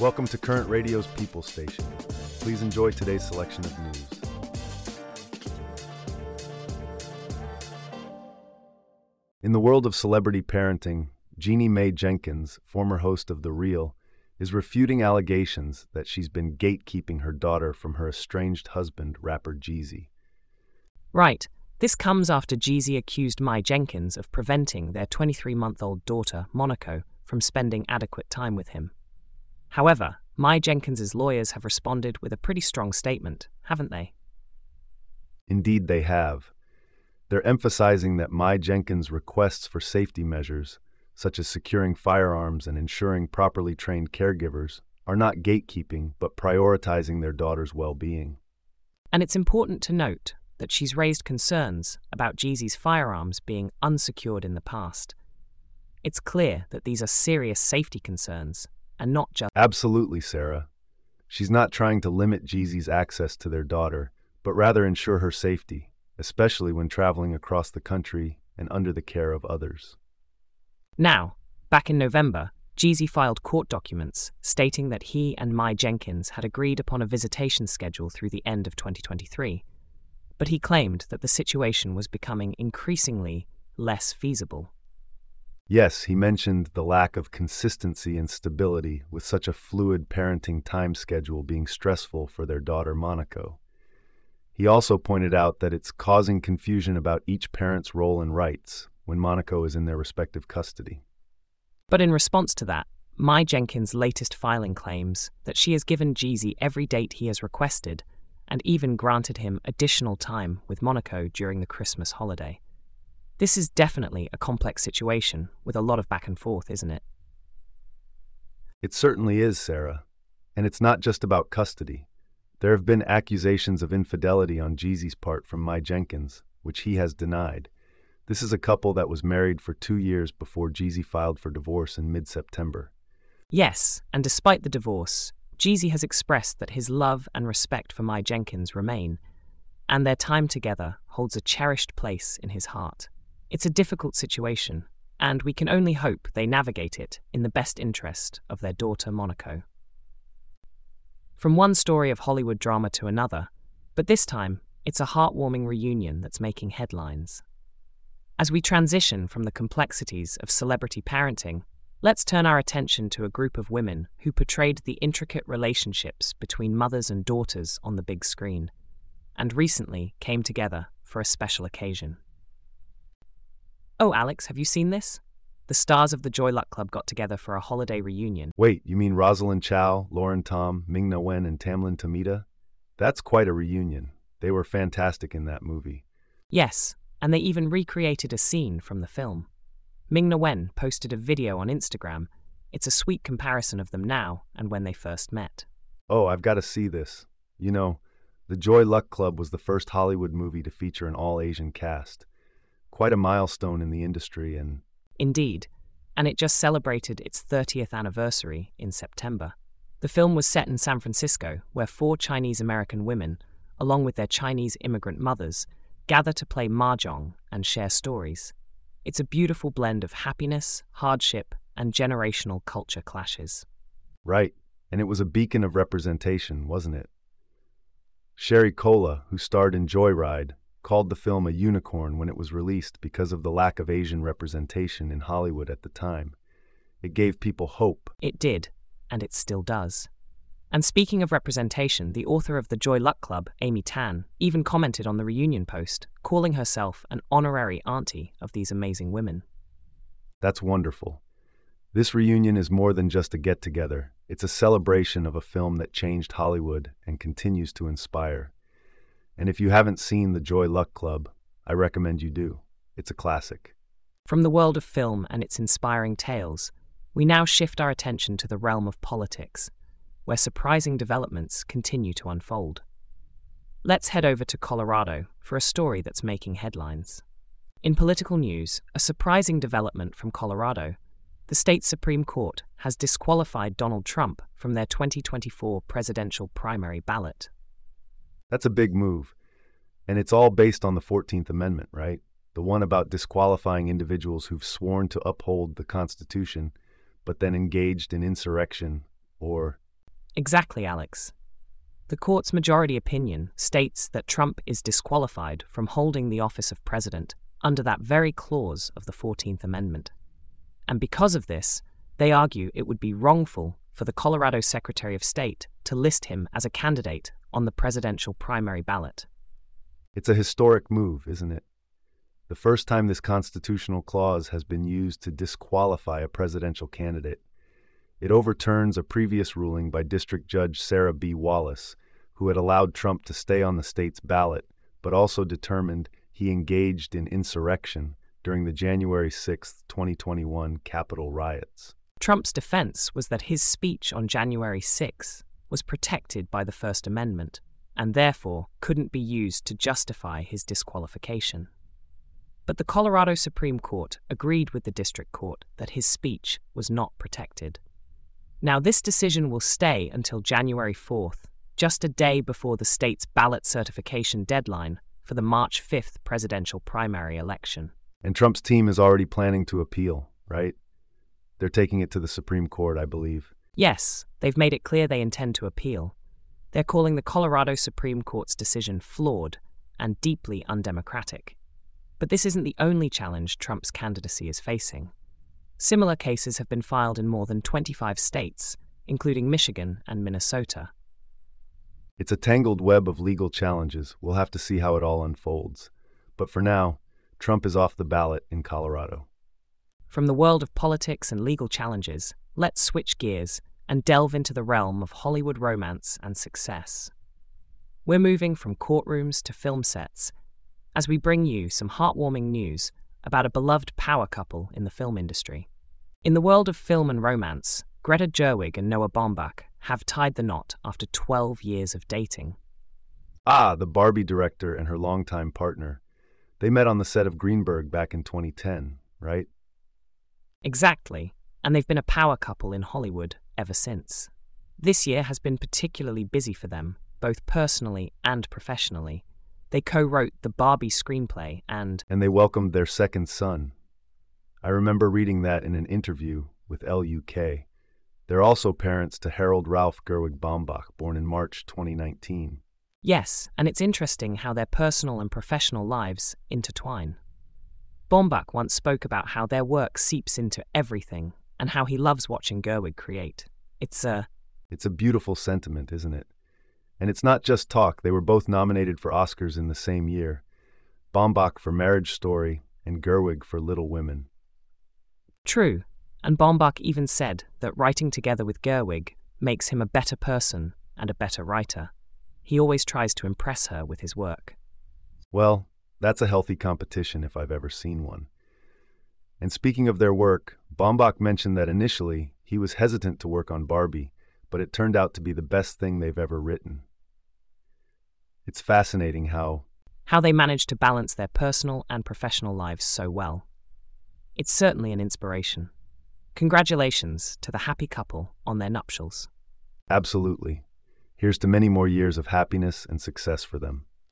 Welcome to Current Radio's People Station. Please enjoy today's selection of news. In the world of celebrity parenting, Jeannie Mai Jenkins, former host of The Real, is refuting allegations that she's been gatekeeping her daughter from her estranged husband, rapper Jeezy. Right. This comes after Jeezy accused Mai Jenkins of preventing their 23 month old daughter, Monaco, from spending adequate time with him. However, Mai Jenkins's lawyers have responded with a pretty strong statement, haven't they? Indeed, they have. They're emphasizing that Mai Jenkins' requests for safety measures, such as securing firearms and ensuring properly trained caregivers, are not gatekeeping but prioritizing their daughter's well being. And it's important to note that she's raised concerns about Jeezy's firearms being unsecured in the past. It's clear that these are serious safety concerns and not just. Absolutely, Sarah. She's not trying to limit Jeezy's access to their daughter, but rather ensure her safety, especially when traveling across the country and under the care of others. Now, back in November, Jeezy filed court documents stating that he and Mai Jenkins had agreed upon a visitation schedule through the end of 2023. But he claimed that the situation was becoming increasingly less feasible. Yes, he mentioned the lack of consistency and stability with such a fluid parenting time schedule being stressful for their daughter Monaco. He also pointed out that it's causing confusion about each parent's role and rights when Monaco is in their respective custody. But in response to that, Mai Jenkins' latest filing claims that she has given Jeezy every date he has requested and even granted him additional time with Monaco during the Christmas holiday. This is definitely a complex situation with a lot of back and forth, isn't it? It certainly is, Sarah. And it's not just about custody. There have been accusations of infidelity on Jeezy's part from Mai Jenkins, which he has denied. This is a couple that was married for two years before Jeezy filed for divorce in mid September. Yes, and despite the divorce, Jeezy has expressed that his love and respect for Mai Jenkins remain, and their time together holds a cherished place in his heart. It's a difficult situation, and we can only hope they navigate it in the best interest of their daughter Monaco. From one story of Hollywood drama to another, but this time it's a heartwarming reunion that's making headlines. As we transition from the complexities of celebrity parenting, let's turn our attention to a group of women who portrayed the intricate relationships between mothers and daughters on the big screen, and recently came together for a special occasion. Oh, Alex, have you seen this? The stars of the Joy Luck Club got together for a holiday reunion. Wait, you mean Rosalind Chao, Lauren Tom, Ming Na Wen, and Tamlyn Tomita? That's quite a reunion. They were fantastic in that movie. Yes, and they even recreated a scene from the film. Ming Na Wen posted a video on Instagram. It's a sweet comparison of them now and when they first met. Oh, I've got to see this. You know, The Joy Luck Club was the first Hollywood movie to feature an all Asian cast. Quite a milestone in the industry, and Indeed, and it just celebrated its 30th anniversary in September. The film was set in San Francisco, where four Chinese American women, along with their Chinese immigrant mothers, gather to play mahjong and share stories. It's a beautiful blend of happiness, hardship, and generational culture clashes. right, and it was a beacon of representation, wasn't it? Sherry Cola, who starred in Joyride, called the film a unicorn when it was released because of the lack of Asian representation in Hollywood at the time. It gave people hope. It did, and it still does. And speaking of representation, the author of The Joy Luck Club, Amy Tan, even commented on the reunion post, calling herself an honorary auntie of these amazing women. That's wonderful. This reunion is more than just a get together, it's a celebration of a film that changed Hollywood and continues to inspire. And if you haven't seen The Joy Luck Club, I recommend you do. It's a classic. From the world of film and its inspiring tales, we now shift our attention to the realm of politics, where surprising developments continue to unfold. Let's head over to Colorado for a story that's making headlines. In political news, a surprising development from Colorado the state's Supreme Court has disqualified Donald Trump from their 2024 presidential primary ballot. That's a big move. And it's all based on the 14th Amendment, right? The one about disqualifying individuals who've sworn to uphold the Constitution, but then engaged in insurrection or Exactly, Alex. The court's majority opinion states that Trump is disqualified from holding the office of president under that very clause of the 14th Amendment. And because of this, they argue it would be wrongful for the Colorado Secretary of State to list him as a candidate on the presidential primary ballot. It's a historic move, isn't it? The first time this constitutional clause has been used to disqualify a presidential candidate. It overturns a previous ruling by District Judge Sarah B. Wallace, who had allowed Trump to stay on the state's ballot, but also determined he engaged in insurrection during the January 6, 2021 Capitol riots. Trump's defense was that his speech on January 6 was protected by the First Amendment and therefore couldn't be used to justify his disqualification. But the Colorado Supreme Court agreed with the District Court that his speech was not protected. Now, this decision will stay until January 4th, just a day before the state's ballot certification deadline for the March 5th presidential primary election. And Trump's team is already planning to appeal, right? They're taking it to the Supreme Court, I believe. Yes, they've made it clear they intend to appeal. They're calling the Colorado Supreme Court's decision flawed and deeply undemocratic. But this isn't the only challenge Trump's candidacy is facing. Similar cases have been filed in more than 25 states, including Michigan and Minnesota. It's a tangled web of legal challenges. We'll have to see how it all unfolds. But for now, Trump is off the ballot in Colorado. From the world of politics and legal challenges, let's switch gears and delve into the realm of Hollywood romance and success. We're moving from courtrooms to film sets as we bring you some heartwarming news about a beloved power couple in the film industry. In the world of film and romance, Greta Gerwig and Noah Baumbach have tied the knot after 12 years of dating. Ah, the Barbie director and her longtime partner. They met on the set of Greenberg back in 2010, right? Exactly, and they've been a power couple in Hollywood ever since. This year has been particularly busy for them, both personally and professionally, they co wrote the Barbie screenplay and. And they welcomed their second son. I remember reading that in an interview with Elle UK. They're also parents to Harold Ralph Gerwig Baumbach, born in March 2019. Yes, and it's interesting how their personal and professional lives intertwine. Baumbach once spoke about how their work seeps into everything and how he loves watching Gerwig create. It's a. It's a beautiful sentiment, isn't it? And it's not just talk, they were both nominated for Oscars in the same year Baumbach for Marriage Story and Gerwig for Little Women. True, and Baumbach even said that writing together with Gerwig makes him a better person and a better writer. He always tries to impress her with his work. Well, that's a healthy competition if I've ever seen one. And speaking of their work, Baumbach mentioned that initially he was hesitant to work on Barbie, but it turned out to be the best thing they've ever written. It's fascinating how how they manage to balance their personal and professional lives so well. It's certainly an inspiration. Congratulations to the happy couple on their nuptials. Absolutely. Here's to many more years of happiness and success for them.